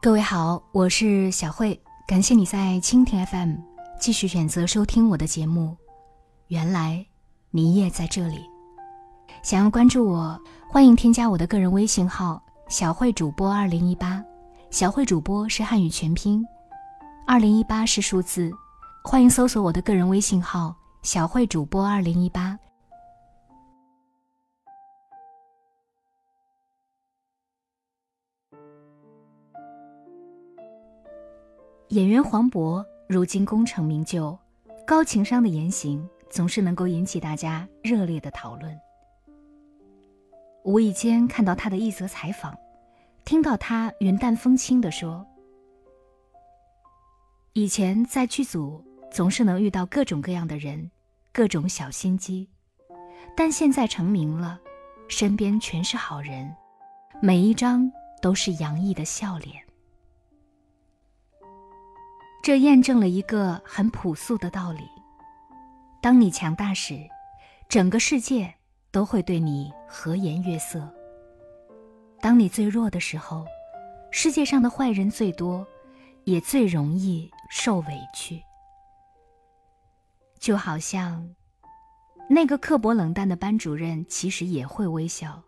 各位好，我是小慧，感谢你在蜻蜓 FM 继续选择收听我的节目。原来你也在这里。想要关注我，欢迎添加我的个人微信号“小慧主播二零一八”。小慧主播是汉语全拼，二零一八是数字。欢迎搜索我的个人微信号“小慧主播二零一八”。演员黄渤如今功成名就，高情商的言行总是能够引起大家热烈的讨论。无意间看到他的一则采访，听到他云淡风轻地说：“以前在剧组总是能遇到各种各样的人，各种小心机，但现在成名了，身边全是好人，每一张都是洋溢的笑脸。”这验证了一个很朴素的道理：当你强大时，整个世界都会对你和颜悦色；当你最弱的时候，世界上的坏人最多，也最容易受委屈。就好像那个刻薄冷淡的班主任，其实也会微笑，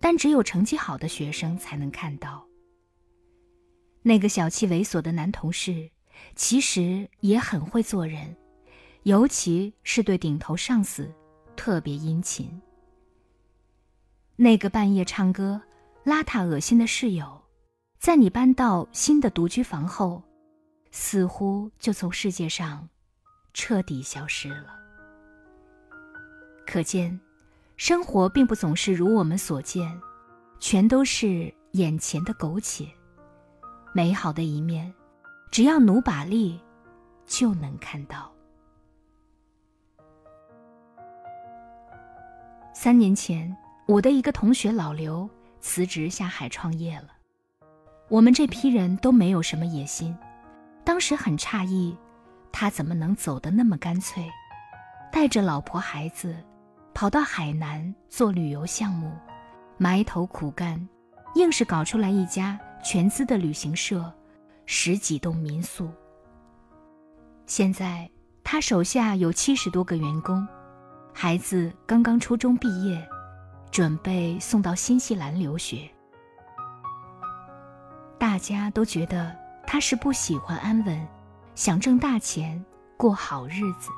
但只有成绩好的学生才能看到；那个小气猥琐的男同事。其实也很会做人，尤其是对顶头上司特别殷勤。那个半夜唱歌、邋遢恶心的室友，在你搬到新的独居房后，似乎就从世界上彻底消失了。可见，生活并不总是如我们所见，全都是眼前的苟且。美好的一面。只要努把力，就能看到。三年前，我的一个同学老刘辞职下海创业了。我们这批人都没有什么野心，当时很诧异，他怎么能走得那么干脆，带着老婆孩子，跑到海南做旅游项目，埋头苦干，硬是搞出来一家全资的旅行社。十几栋民宿。现在他手下有七十多个员工，孩子刚刚初中毕业，准备送到新西兰留学。大家都觉得他是不喜欢安稳，想挣大钱过好日子。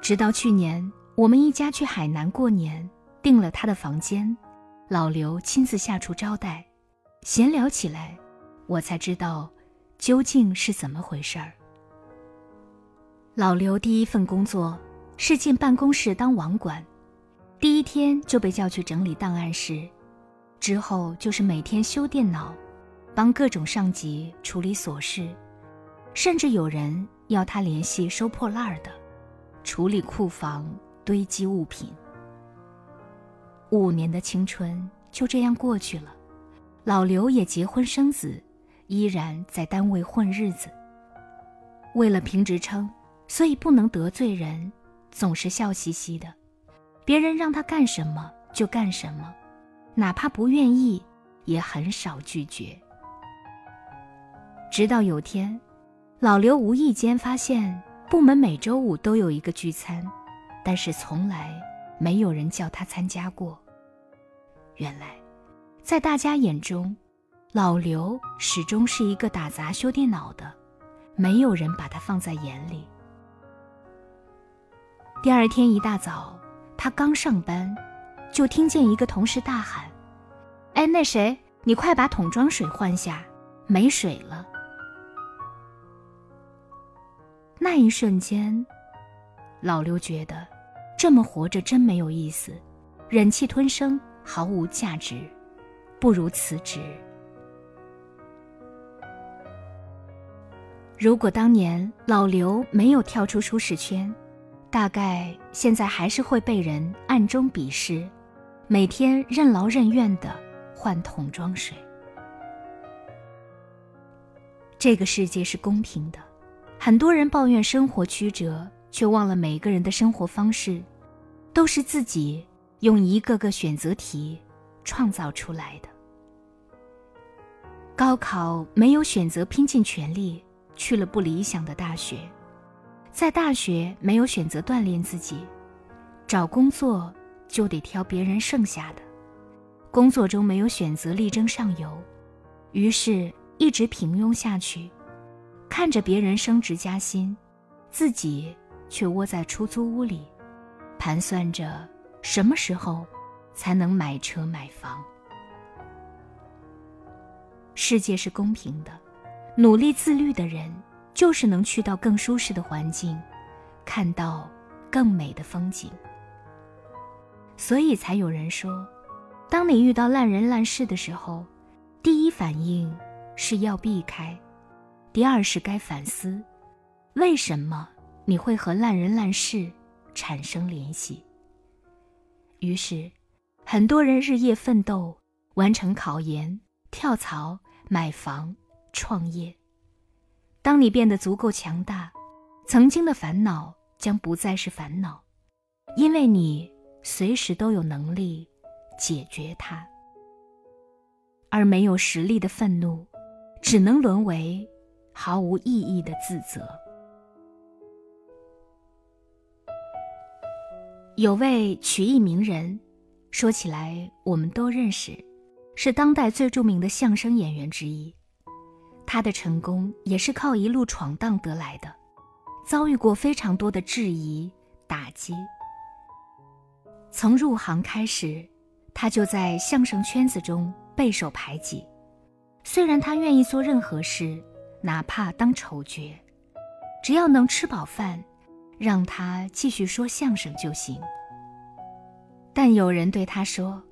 直到去年，我们一家去海南过年，订了他的房间，老刘亲自下厨招待。闲聊起来，我才知道究竟是怎么回事儿。老刘第一份工作是进办公室当网管，第一天就被叫去整理档案室，之后就是每天修电脑，帮各种上级处理琐事，甚至有人要他联系收破烂的，处理库房堆积物品。五年的青春就这样过去了。老刘也结婚生子，依然在单位混日子。为了评职称，所以不能得罪人，总是笑嘻嘻的。别人让他干什么就干什么，哪怕不愿意，也很少拒绝。直到有天，老刘无意间发现部门每周五都有一个聚餐，但是从来没有人叫他参加过。原来。在大家眼中，老刘始终是一个打杂修电脑的，没有人把他放在眼里。第二天一大早，他刚上班，就听见一个同事大喊：“哎，那谁，你快把桶装水换下，没水了。”那一瞬间，老刘觉得这么活着真没有意思，忍气吞声毫无价值。不如辞职。如果当年老刘没有跳出舒适圈，大概现在还是会被人暗中鄙视，每天任劳任怨的换桶装水。这个世界是公平的，很多人抱怨生活曲折，却忘了每个人的生活方式，都是自己用一个个选择题创造出来的。高考没有选择拼尽全力去了不理想的大学，在大学没有选择锻炼自己，找工作就得挑别人剩下的，工作中没有选择力争上游，于是一直平庸下去，看着别人升职加薪，自己却窝在出租屋里，盘算着什么时候才能买车买房。世界是公平的，努力自律的人就是能去到更舒适的环境，看到更美的风景。所以才有人说，当你遇到烂人烂事的时候，第一反应是要避开，第二是该反思，为什么你会和烂人烂事产生联系。于是，很多人日夜奋斗，完成考研，跳槽。买房、创业。当你变得足够强大，曾经的烦恼将不再是烦恼，因为你随时都有能力解决它。而没有实力的愤怒，只能沦为毫无意义的自责。有位曲艺名人，说起来我们都认识。是当代最著名的相声演员之一，他的成功也是靠一路闯荡得来的，遭遇过非常多的质疑打击。从入行开始，他就在相声圈子中备受排挤。虽然他愿意做任何事，哪怕当丑角，只要能吃饱饭，让他继续说相声就行。但有人对他说。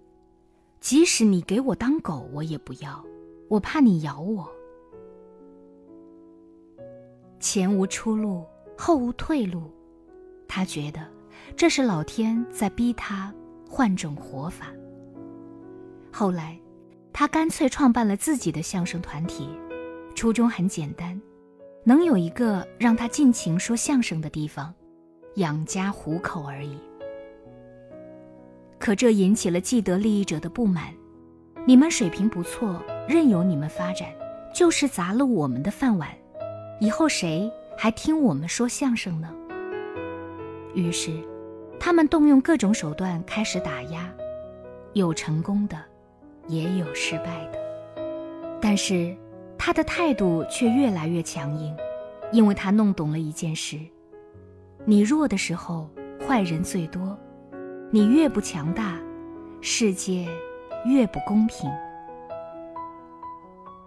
即使你给我当狗，我也不要，我怕你咬我。前无出路，后无退路，他觉得这是老天在逼他换种活法。后来，他干脆创办了自己的相声团体，初衷很简单，能有一个让他尽情说相声的地方，养家糊口而已。可这引起了既得利益者的不满，你们水平不错，任由你们发展，就是砸了我们的饭碗，以后谁还听我们说相声呢？于是，他们动用各种手段开始打压，有成功的，也有失败的，但是他的态度却越来越强硬，因为他弄懂了一件事：你弱的时候，坏人最多。你越不强大，世界越不公平。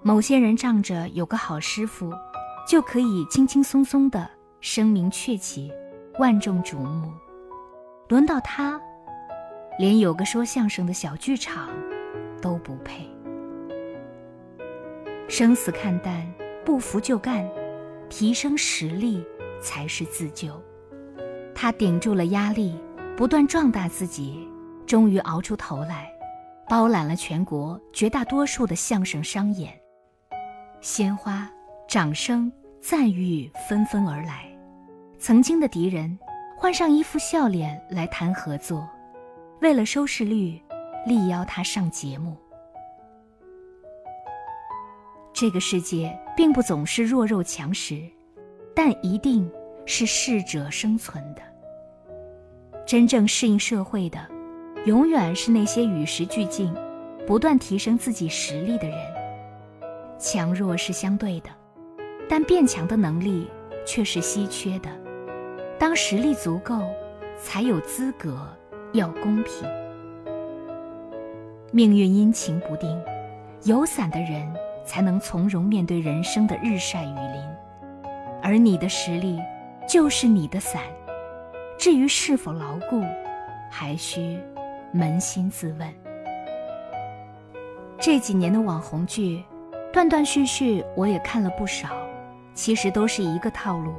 某些人仗着有个好师傅，就可以轻轻松松的声名鹊起，万众瞩目。轮到他，连有个说相声的小剧场都不配。生死看淡，不服就干，提升实力才是自救。他顶住了压力。不断壮大自己，终于熬出头来，包揽了全国绝大多数的相声商演。鲜花、掌声、赞誉纷纷而来，曾经的敌人换上一副笑脸来谈合作，为了收视率，力邀他上节目。这个世界并不总是弱肉强食，但一定是适者生存的。真正适应社会的，永远是那些与时俱进、不断提升自己实力的人。强弱是相对的，但变强的能力却是稀缺的。当实力足够，才有资格要公平。命运阴晴不定，有伞的人才能从容面对人生的日晒雨淋，而你的实力就是你的伞。至于是否牢固，还需扪心自问。这几年的网红剧，断断续续我也看了不少，其实都是一个套路，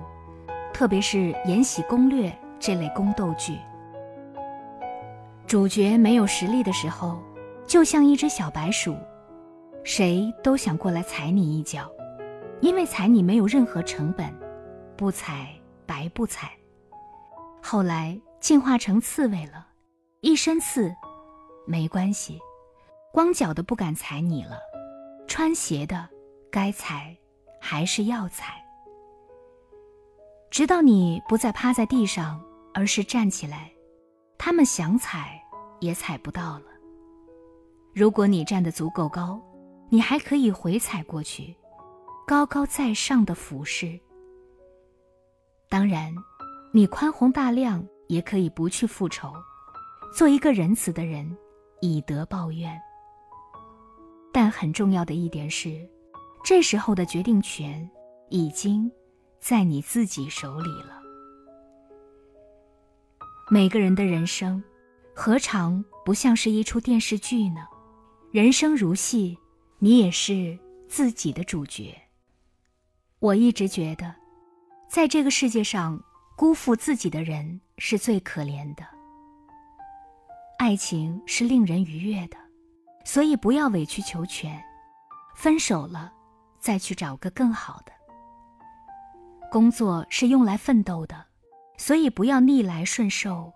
特别是《延禧攻略》这类宫斗剧。主角没有实力的时候，就像一只小白鼠，谁都想过来踩你一脚，因为踩你没有任何成本，不踩白不踩。后来进化成刺猬了，一身刺，没关系，光脚的不敢踩你了，穿鞋的该踩还是要踩，直到你不再趴在地上，而是站起来，他们想踩也踩不到了。如果你站得足够高，你还可以回踩过去，高高在上的俯视。当然，你宽宏大量，也可以不去复仇，做一个仁慈的人，以德报怨。但很重要的一点是，这时候的决定权已经在你自己手里了。每个人的人生，何尝不像是一出电视剧呢？人生如戏，你也是自己的主角。我一直觉得，在这个世界上，辜负自己的人是最可怜的。爱情是令人愉悦的。所以不要委曲求全，分手了，再去找个更好的。工作是用来奋斗的，所以不要逆来顺受，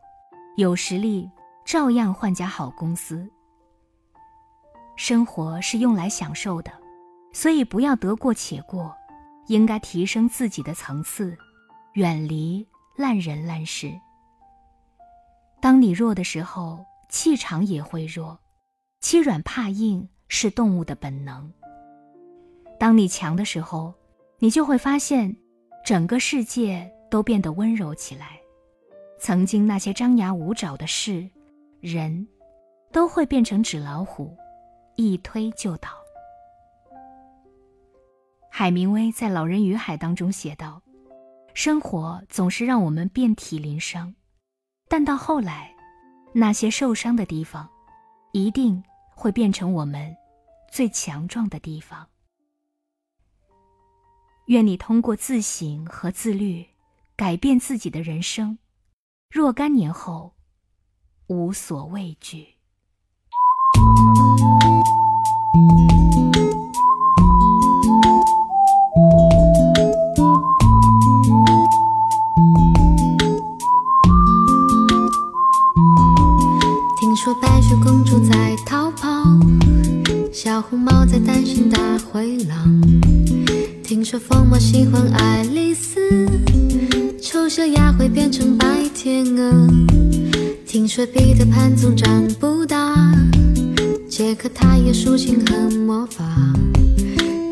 有实力照样换家好公司。生活是用来享受的，所以不要得过且过，应该提升自己的层次，远离烂人烂事。当你弱的时候，气场也会弱。欺软怕硬是动物的本能。当你强的时候，你就会发现，整个世界都变得温柔起来。曾经那些张牙舞爪的事、人，都会变成纸老虎，一推就倒。海明威在《老人与海》当中写道：“生活总是让我们遍体鳞伤，但到后来，那些受伤的地方。”一定会变成我们最强壮的地方。愿你通过自省和自律，改变自己的人生，若干年后无所畏惧。疯帽喜欢爱丽丝，丑小鸭会变成白天鹅。听说彼得潘总长不大，杰克他有竖琴和魔法。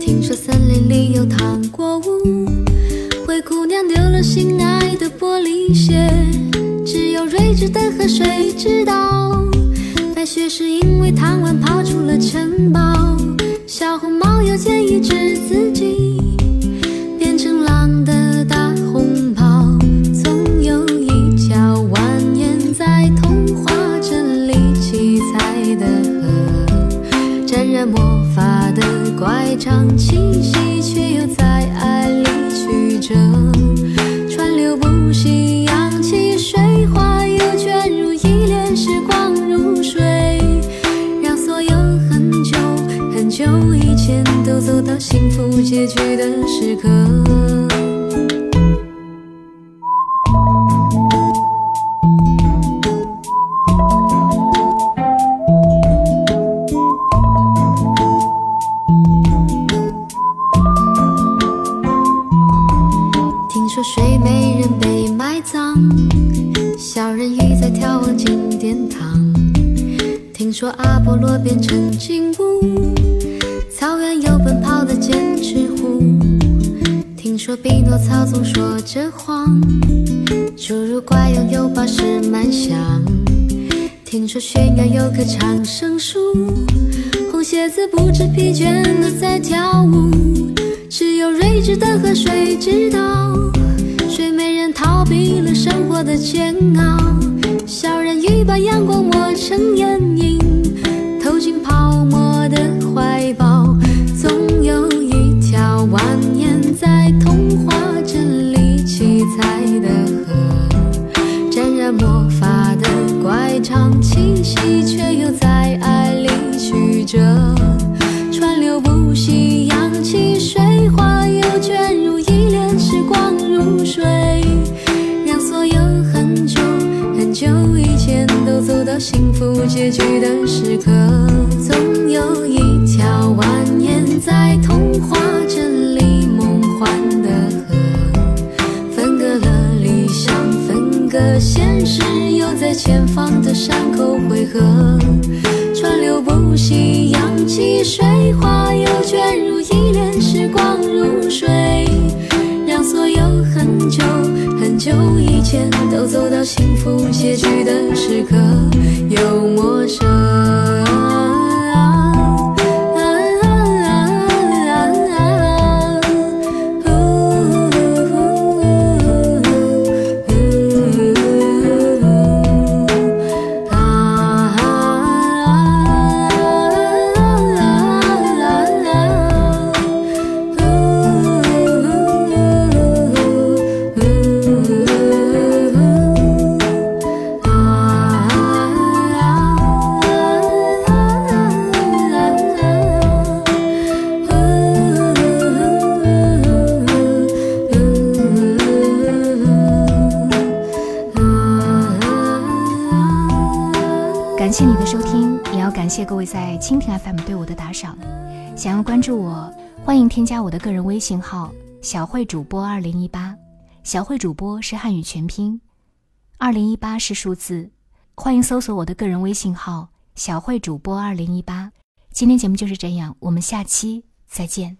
听说森林里有糖果屋，灰姑娘丢了心爱的玻璃鞋，只有睿智的河水知道。白雪是因为贪玩跑出了城堡，小红帽又建议治自己乖张气息，却又在爱里曲折，川流不息，扬起水花，又卷入一帘时光。如水，让所有很久很久以前都走到幸福结局的时刻。金殿堂。听说阿波罗变成金乌。草原有奔跑的剑齿虎，听说匹诺曹总说着谎，侏儒怪拥有宝石满箱，听说悬崖有棵长生树，红鞋子不知疲倦的在跳舞，只有睿智的河水知道，睡美人逃避了生活的煎熬，小人鱼把阳光抹成眼河，川流不息，扬起水花，又卷入一帘时光如水，让所有很久很久以前都走到幸福结局的时刻，又陌生。谢你的收听，也要感谢各位在蜻蜓 FM 对我的打赏。想要关注我，欢迎添加我的个人微信号“小慧主播二零一八”。小慧主播是汉语全拼，二零一八是数字。欢迎搜索我的个人微信号“小慧主播二零一八”。今天节目就是这样，我们下期再见。